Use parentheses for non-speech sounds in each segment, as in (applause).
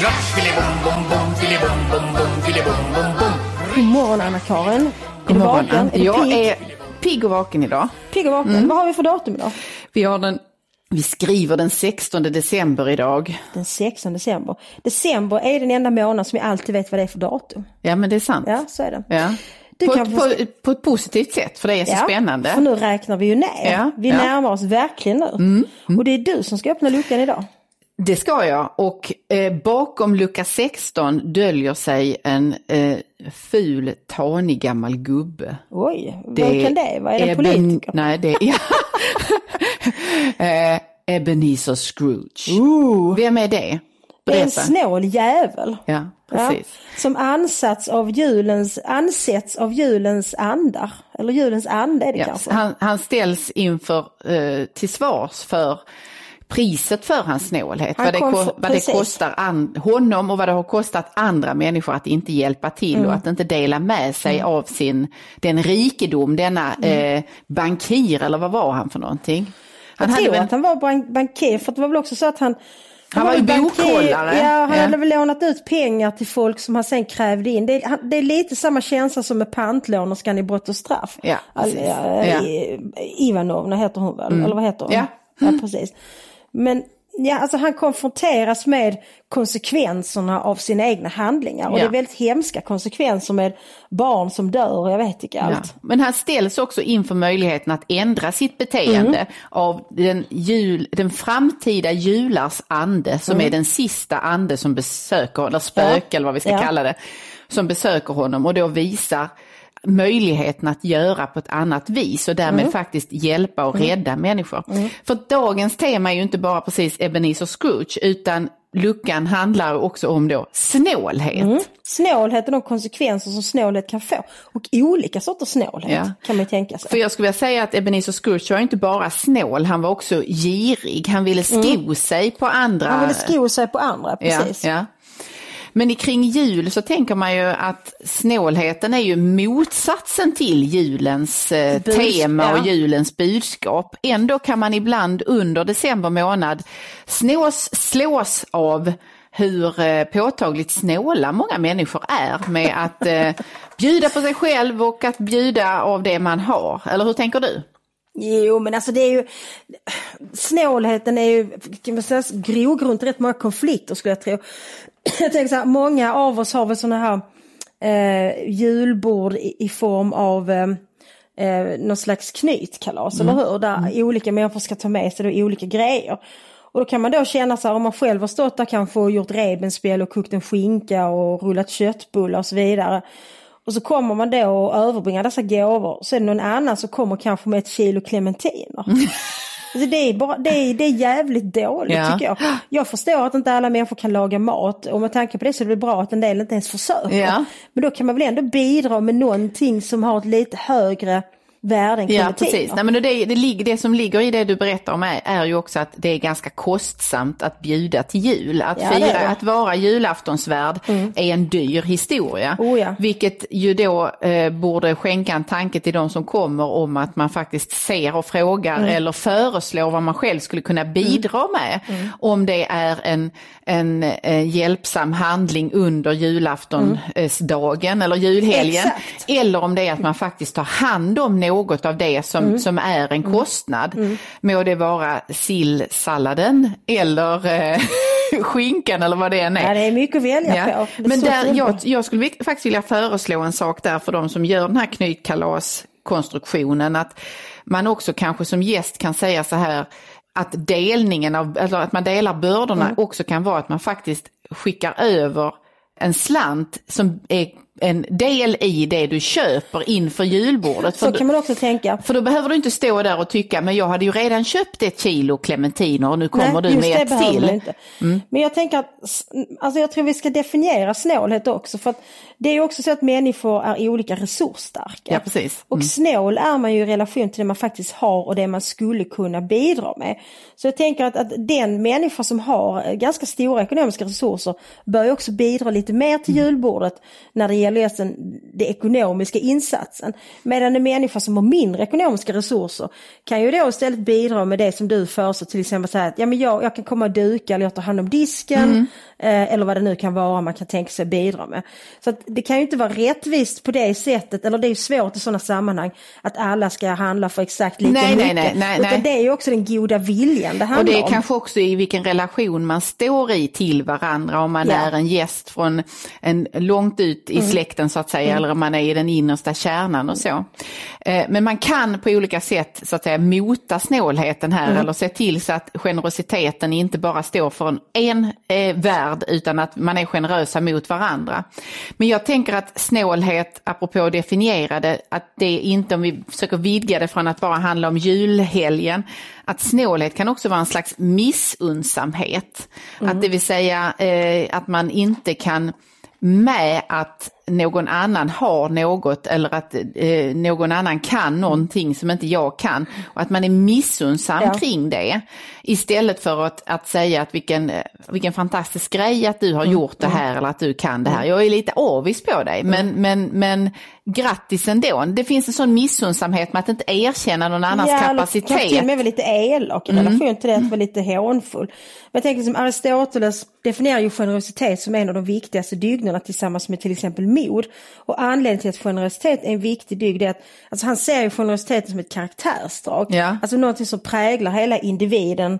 Scratch, filibom, bom, bom, filibom, bom, bom, filibom, bom, bom. God morgon Anna-Karin. Är du vaken? Är du Jag pigg? är pigg och vaken idag. Pigg och vaken. Vad har vi för datum idag? Vi, har den, vi skriver den 16 december idag. Den 16 december. December är den enda månad som jag alltid vet vad det är för datum. Ja, men det är sant. Ja, så är det. Ja. Du På, kan på, på ett positivt sätt, för det är så spännande. För nu räknar vi ju ner. Ja, vi ja. Mm, närmar oss verkligen nu. Och det är du som ska öppna luckan idag. Det ska jag. Och eh, bakom lucka 16 döljer sig en eh, ful, tanig gammal gubbe. Oj, vem kan det vara? Är det politiker? Nej, det är... Ja. (laughs) eh, Ebenezer Scrooge. Vem är det? Det är en Berätta. snål jävel. Ja, precis. som ansats av julens, ansätts av julens andar. Eller julens ande är det Ja, kanske. han, han ställs inför eh, till svars för priset för hans snålhet. Han Vad det, för- vad det kostar an, honom och vad det har kostat andra människor att inte hjälpa till Mm. och att inte dela med sig av sin, den rikedom, denna eh, bankir eller vad var han för någonting? Han, jag tror väl, att han var bank- bankir för det var väl också så att han Han var ju bokhållare. Ja, han Ja. hade väl lånat ut pengar till folk som han sen krävde in. Det är, han- det är lite samma känsla som med pantlånerskan i Brott och straff. Ja, Al- precis. ja. Mm. Ivanovna heter hon väl, eller vad heter hon? Ja. ja precis. Men ja, alltså han konfronteras med konsekvenserna av sina egna handlingar. Och Ja. det är väldigt hemska konsekvenser med barn som dör och jag vet inte Ja. allt. Men han ställs också inför möjligheten att ändra sitt beteende Mm. av den, jul, den framtida julars ande som är den sista ande som besöker, eller spöke Mm. Ja. eller vad vi ska Ja. kalla det, som besöker honom och då visar möjligheten att göra på ett annat vis och därmed Mm. faktiskt hjälpa och rädda människor. För dagens tema är ju inte bara precis Ebenezer Scrooge utan luckan handlar också om då snålhet. Mm. Snålhet och de konsekvenser som snålhet kan få. Och olika sorters snålhet Ja. kan man tänka sig. För jag skulle vilja säga att Ebenezer Scrooge var inte bara snål, han var också girig. Han ville sko sig på andra. Mm. Han ville sko sig på andra, precis. Ja, ja. Men kring jul så tänker man ju att snålheten är ju motsatsen till julens eh, tema och julens budskap. Ändå kan man ibland under december månad snås, slås av hur eh, påtagligt snåla många människor är med att eh, bjuda på sig själv och att bjuda av det man har. Eller hur tänker du? Jo men alltså det är ju, snålheten är ju kan man säga, grogrund till rätt många konflikter skulle jag tro. (clears throat) Jag tänker så här, många av oss har väl sådana här eh, julbord i, i form av eh, eh, någon slags knytkalas, eller hur? Där olika människor ska ta med sig då olika grejer. Och då kan man då känna så här, om man själv har stått där kanske och gjort revbensspjäll och kokt en skinka och rullat köttbullar och så vidare. Och så kommer man då och överbringar dessa gåvor. Så är det någon annan som kommer kanske med ett kilo clementiner. (laughs) Alltså det, är bara, det, är, det är jävligt dåligt Ja. tycker jag. Jag förstår att inte alla människor kan laga mat och med tanke på det så är det bra att en del inte ens försöker. Ja. Men då kan man väl ändå bidra med någonting som har ett lite högre värde än Ja, precis. Nej, men det, det, det som ligger i det du berättar om är, är ju också att det är ganska kostsamt att bjuda till jul. Att Ja, det fira, det. att vara julaftonsvärd är en dyr historia. Oh, ja. Vilket ju då eh, borde skänka en tanke till de som kommer om att man faktiskt ser och frågar Mm. eller föreslår vad man själv skulle kunna bidra med. Mm. Om det är en, en eh, hjälpsam handling under julaftonsdagen eller julhelgen. Mm. Exakt. Eller om det är att man faktiskt tar hand om något av det som, Mm. som är en kostnad. Må det vara sillsalladen eller eh, (laughs) skinkan eller vad det än är. Ja, det är mycket att välja Ja. på. Men där, jag, jag skulle faktiskt vilja föreslå en sak där för de som gör den här knytkalaskonstruktionen. Att man också kanske som gäst kan säga så här att delningen av, eller att man delar bördorna Mm. också kan vara att man faktiskt skickar över en slant som är en del i det du köper inför julbordet. Så För, kan man också tänka. för då behöver du inte stå där och tycka, men jag hade ju redan köpt ett kilo clementiner och nu kommer Nej, du med ett till. inte. Men jag tänker att, alltså jag tror vi ska definiera snålhet också. För att det är också så att människor är olika resursstarka. Ja, precis. Och snål är man ju i relation till det man faktiskt har och det man skulle kunna bidra med. Så jag tänker att, att den människa som har eh, ganska stora ekonomiska resurser bör ju också bidra lite mer till julbordet när det gäller just den, den ekonomiska insatsen. Medan en människa som har mindre ekonomiska resurser kan ju då istället bidra med det som du föreslår, till exempel säga att ja, men jag, jag kan komma och duka eller jag tar hand om disken Eh, eller vad det nu kan vara man kan tänka sig bidra med. Så det kan ju inte vara rättvist på det sättet, eller det är svårt i sådana sammanhang, att alla ska handla för exakt lika Nej, mycket. nej, nej, Utan det är ju också den goda viljan det Och handlar det är om. kanske också i vilken relation man står i till varandra, om man Ja. är en gäst från en långt ut i Mm. släkten så att säga, eller om man är i den innersta kärnan och så. Eh, Men man kan på olika sätt så att säga mota snålheten här eller se till så att generositeten inte bara står för en, en eh, värld utan att man är generösa mot varandra. Men jag tänker att snålhet, apropå att definiera det, att det inte, om vi försöker vidga det från att bara handla om julhelgen, att snålhet kan också vara en slags missunnsamhet. Att det vill säga eh, att man inte kan med att någon annan har något eller att eh, någon annan kan någonting som inte jag kan och att man är missunnsam Ja. kring det istället för att, att säga att vilken, vilken fantastisk grej att du har gjort det här eller att du kan det här. Jag är lite avis på dig men, men, men grattis ändå. Det finns en sån missunnsamhet med att inte erkänna någon annans eller kapacitet. kanske till och med lite elak i relation till det, att vara lite hånfull. Men jag tänker som Aristoteles definierar ju generositet som en av de viktigaste dygderna tillsammans med till exempel mod. Och anledningen till att generositet är en viktig dygd är att alltså han ser ju generositeten som ett karaktärsdrag. Ja. Alltså någonting som präglar hela individen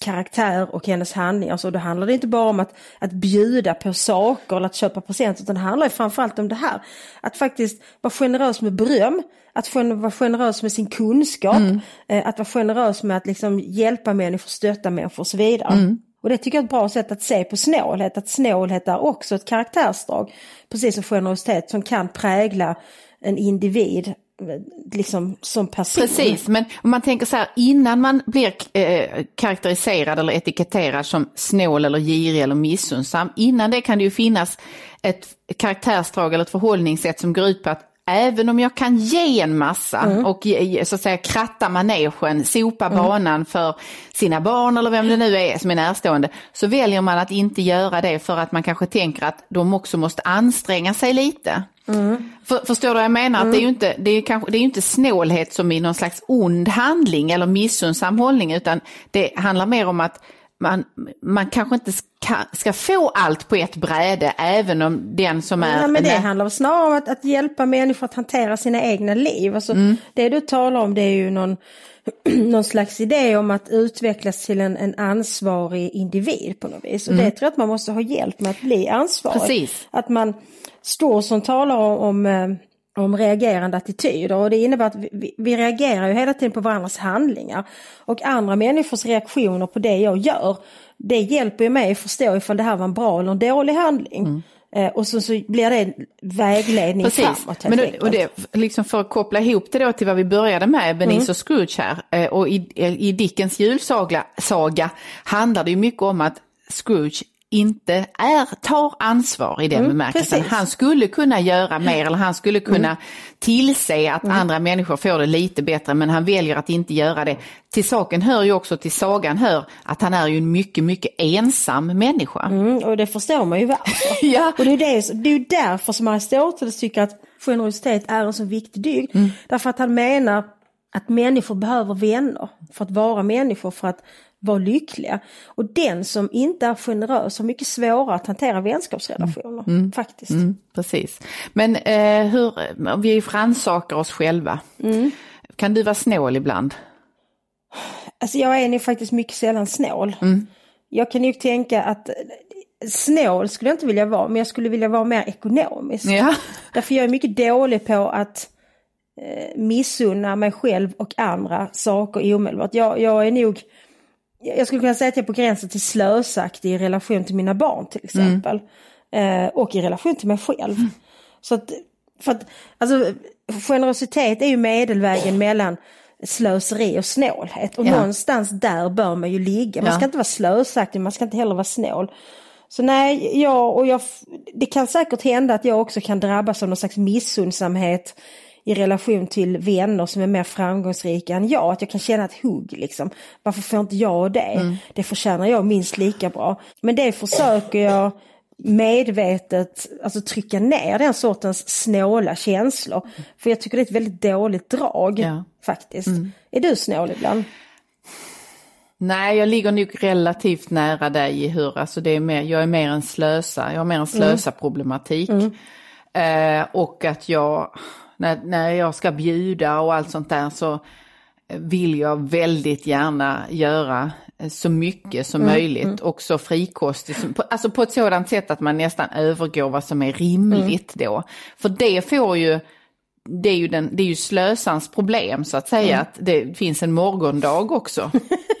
karaktär och hennes handlingar. Så då handlar det inte bara om att, att bjuda på saker eller att köpa presenter utan det handlar ju framförallt om det här. Att faktiskt vara generös med beröm, att vara generös med sin kunskap, eh, att vara generös med att liksom hjälpa människor, stötta människor och så vidare. Och det tycker jag är ett bra sätt att se på snålhet, att snålhet är också ett karaktärsdrag, precis som generositet som kan prägla en individ liksom som person. Precis, men om man tänker så här innan man blir eh, karaktäriserad eller etiketterad som snål eller girig eller missunnsam, innan det kan det ju finnas ett karaktärsdrag eller ett förhållningssätt som går ut på att Även om jag kan ge en massa och ge- så att säga kratta manegen, sopa banan för sina barn eller vem det nu är som är närstående, så väljer man att inte göra det för att man kanske tänker att de också måste anstränga sig lite. För, förstår du vad jag menar? Att det är ju inte, det är kanske, det är inte snålhet som i någon slags ond handling eller missunnsam hållning utan det handlar mer om att man, man kanske inte ska, ska få allt på ett bräde även om den som är... Ja, men det handlar snarare om att, att hjälpa människor att hantera sina egna liv. Alltså, Mm. Det du talar om det är ju någon, (clears throat) någon slags idé om att utvecklas till en, en ansvarig individ på något vis. Och det tror jag att man måste ha hjälp med att bli ansvarig. Mm. Precis. Att man står som talar om, om eh, om reagerande attityder och det innebär att vi, vi, reagerar ju hela tiden på varandras handlingar. Och andra människors reaktioner på det jag gör, det hjälper ju mig att förstå ifall det här var en bra eller en dålig handling. Eh, och så, så blir det vägledning Mm. Precis, framåt men då, och det, liksom för att koppla ihop det då till vad vi började med, Benicio Mm. Scrooge här, eh, och i, i Dickens julsaga saga handlar det ju mycket om att Scrooge inte är, tar ansvar i den bemärkelsen. Mm, precis. Mm. Han skulle kunna göra mer eller han skulle kunna tillse att andra människor får det lite bättre men han väljer att inte göra det. Till saken hör ju också, till sagan hör att han är ju en mycket, mycket ensam människa. Mm, och det förstår man ju varför. (laughs) Ja. Och det är, det, det är därför som Aristoteles tycker att generositet är en så viktig dygd. Mm. Därför att han menar att människor behöver vänner för att vara människor, för att vara lyckliga. Och den som inte är generös har mycket svårare att hantera vänskapsrelationer. Faktiskt. Mm, precis. Men eh, hur, vi rannsakar oss själva. Mm. Kan du vara snål ibland? Alltså jag är nog faktiskt mycket sällan snål. Mm. Jag kan ju tänka att eh, snål skulle jag inte vilja vara, men jag skulle vilja vara mer ekonomisk. Ja. Därför jag är mycket dålig på att eh, missunna mig själv och andra saker omedelbart. Jag, jag är nog, jag skulle kunna säga att jag är på gränsen till slösaktig i relation till mina barn till exempel. Eh, och i relation till mig själv. Så att, för att, alltså, generositet är ju medelvägen mellan slöseri och snålhet. Och Ja. någonstans där bör man ju ligga. Man Ja. ska inte vara slösaktig, man ska inte heller vara snål. Så nej, jag, och jag, det kan säkert hända att jag också kan drabbas av någon slags missunnsamhet i relation till vänner som är mer framgångsrika än jag. Att jag kan känna ett hugg liksom. Varför får inte jag det? Det förtjänar jag minst lika bra. Men det försöker jag medvetet alltså trycka ner den sortens snåla känslor. För jag tycker det är ett väldigt dåligt drag Ja. faktiskt. Är du snål ibland? Nej, jag ligger nog relativt nära dig i hur, alltså det är mer, jag är mer en slösa, jag har mer en slösa problematik. Eh, och att jag, när, när jag ska bjuda och allt sånt där så vill jag väldigt gärna göra eh, så mycket som möjligt och så frikostigt, alltså på ett sådant sätt att man nästan övergår vad som är rimligt då. För det får ju det är ju, den, det är ju slösans problem så att säga, att det finns en morgondag också. (laughs)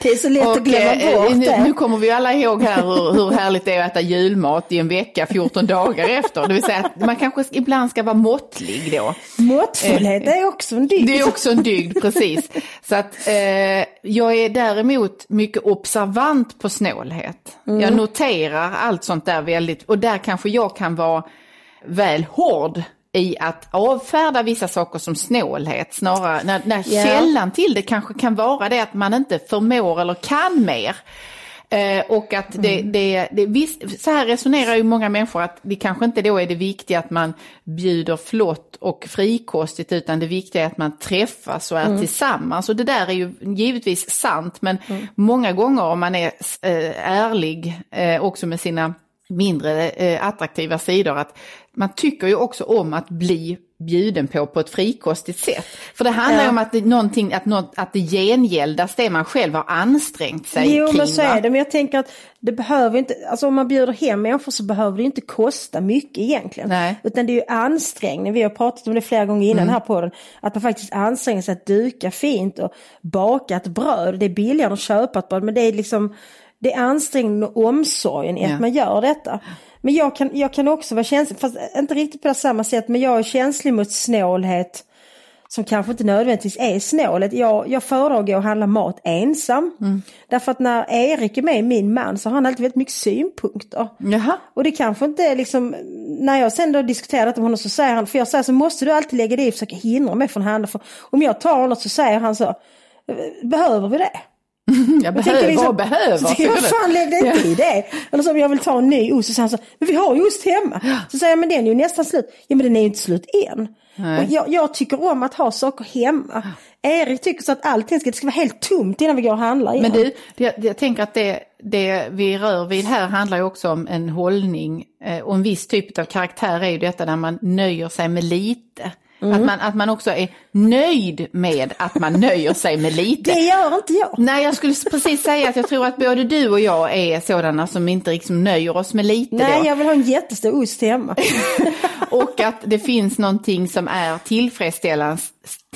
Det är så lätt att Och, glömma eh, bort nu, det. nu kommer vi alla ihåg här hur, hur härligt det är att äta julmat i en vecka 14 dagar efter. Det vill säga att man kanske ibland ska vara måttlig då. Måttfullhet är också en dygd. Det är också en dygd, precis. Så att eh, jag är däremot mycket observant på snålhet. Jag noterar allt sånt där väldigt, och där kanske jag kan vara väl hård i att avfärda vissa saker som snålhet snarare, när, när Ja. källan till det kanske kan vara det att man inte förmår eller kan mer. Eh, och att det, Mm. det, det visst, så här resonerar ju många människor att det kanske inte då är det viktiga att man bjuder flott och frikostigt utan det viktiga är att man träffas och är Mm. tillsammans. Och det där är ju givetvis sant men många gånger om man är eh, ärlig eh, också med sina mindre eh, attraktiva sidor att man tycker ju också om att bli bjuden på på ett frikostigt sätt. För det handlar ju Ja. om att det, någonting, att, något, att det gengäldas det man själv har ansträngt sig Jo kring. men så är det, men jag tänker att det behöver inte, alltså om man bjuder hem människor så behöver det inte kosta mycket egentligen. Nej. Utan det är ju ansträngning, vi har pratat om det flera gånger innan Mm. här på den, att man faktiskt anstränger sig att duka fint och baka ett bröd. Det är billigare att köpa ett bröd men det är liksom, det är ansträngningen och omsorgen i Ja. att man gör detta. Men jag kan, jag kan också vara känslig, fast inte riktigt på samma sätt, men jag är känslig mot snålhet som kanske inte nödvändigtvis är snålet. Jag, jag föredrar att gå och handla mat ensam. Mm. Därför att när Erik är med, min man, så har han alltid väldigt mycket synpunkter. Jaha. Och det kanske inte är liksom, när jag sen då diskuterar detta med honom så säger han, för jag säger så måste du alltid lägga dig i och försöka hindra mig från att handla. För om jag tar något så säger han så, behöver vi det? Jag Jag behöver liksom, och behöver. Du? fan lägg dig inte i det. Eller så om jag vill ta en ny ost så säger han så, men vi har ju ost hemma. Så säger jag, men den är ju nästan slut. Ja men den är ju inte slut än. Och jag, jag tycker om att ha saker hemma. Erik tycker så att allting ska, det ska vara helt tomt innan vi går och handlar igen. Men du, jag, jag tänker att det, det vi rör vid här handlar ju också om en hållning eh, och en viss typ av karaktär är ju detta där man nöjer sig med lite. Mm. Att, man, att man också är nöjd med att man nöjer sig med lite. det gör inte jag. Nej, jag skulle precis säga att jag tror att både du och jag är sådana som inte liksom nöjer oss med lite Nej, då. jag vill ha en jättestor ost hemma. (laughs) Och att det finns någonting som är tillfredsställande,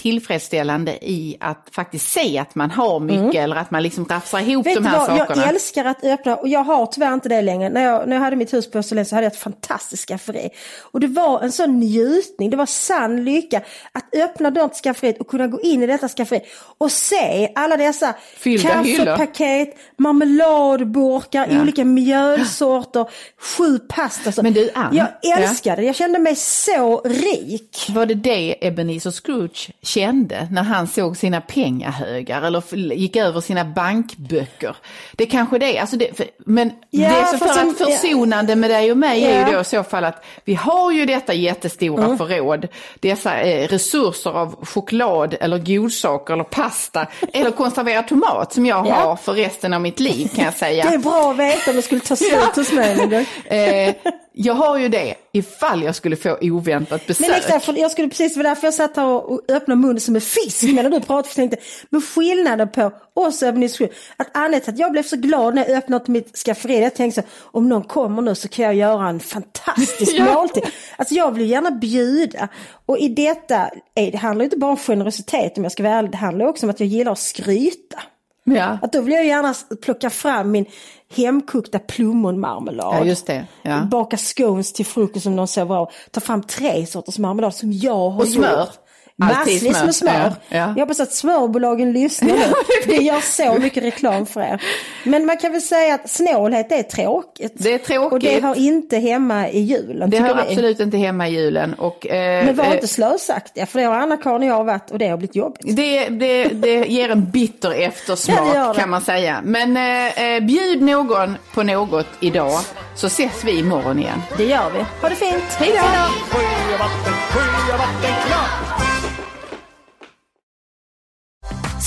tillfredsställande i att faktiskt se att man har mycket eller att man liksom rafsar ihop Mm. Vet de här vad, sakerna. jag älskar att öppna, och jag har tyvärr inte det längre. När jag, när jag hade mitt hus på Österlen så hade jag ett fantastiskt skafferi. Och det var en sån njutning, det var sann lycka att öppna dörren till skafferiet och kunna gå in i detta skafferi och se alla dessa Fyllda kaffepaket, marmeladburkar, Ja. olika mjölsorter, sju pastor. Men du, Ann, jag älskade det, jag kände mig så rik. Var det det Ebenezer Scrooge kände när han såg sina pengahögar eller gick över sina bankböcker? Det kanske det är, alltså det, för, men Ja, det fast för som- att försonande med dig och mig är ju Ja. då i så fall att vi har ju detta jättestora Mm. förråd, dessa eh, resurser av choklad eller godsaker eller pasta (laughs) eller konserverad tomat som jag Ja. har för resten av mitt liv kan jag (laughs) säga. Det är bra att veta om det skulle ta slut hos mig. (laughs) Eh, jag har ju det ifall jag skulle få oväntat besök. Men exakt, för jag skulle precis, det var därför jag satt här och, öppnade munnen som en fisk medan du pratade. För jag tänkte, men skillnaden på oss och Scrooge, att anledningen till att jag blev så glad när jag öppnade mitt skafferi, jag tänkte så, om någon kommer nu så kan jag göra en fantastisk (laughs) Ja. måltid. Alltså jag vill gärna bjuda. Och i detta, det handlar inte bara om generositet om jag ska vara ärlig, det handlar också om att jag gillar att skryta. Ja. Att då vill jag gärna plocka fram min hemkokta plommonmarmelad. ja, det. Ja. Baka scones till frukost om någon sover av. Ta fram tre sorters marmelad som jag har Och smör. gjort. Massvis smör. med smör. Ja, ja. Jag hoppas att smörbolagen lyssnar nu. (laughs) Det gör så mycket reklam för er. Men man kan väl säga att snålhet är tråkigt. Det är tråkigt. Och det hör inte hemma i julen. Det hör vi. absolut inte hemma i julen. Och, eh, Men var eh, inte slösaktiga för det har Anna-Karin och jag varit och det har blivit jobbigt. det, det, det ger en bitter (laughs) Ja, det eftersmak det. kan man säga. Men eh, eh, bjud någon på något idag så ses vi imorgon igen. Det gör vi. Ha det fint. Hej då!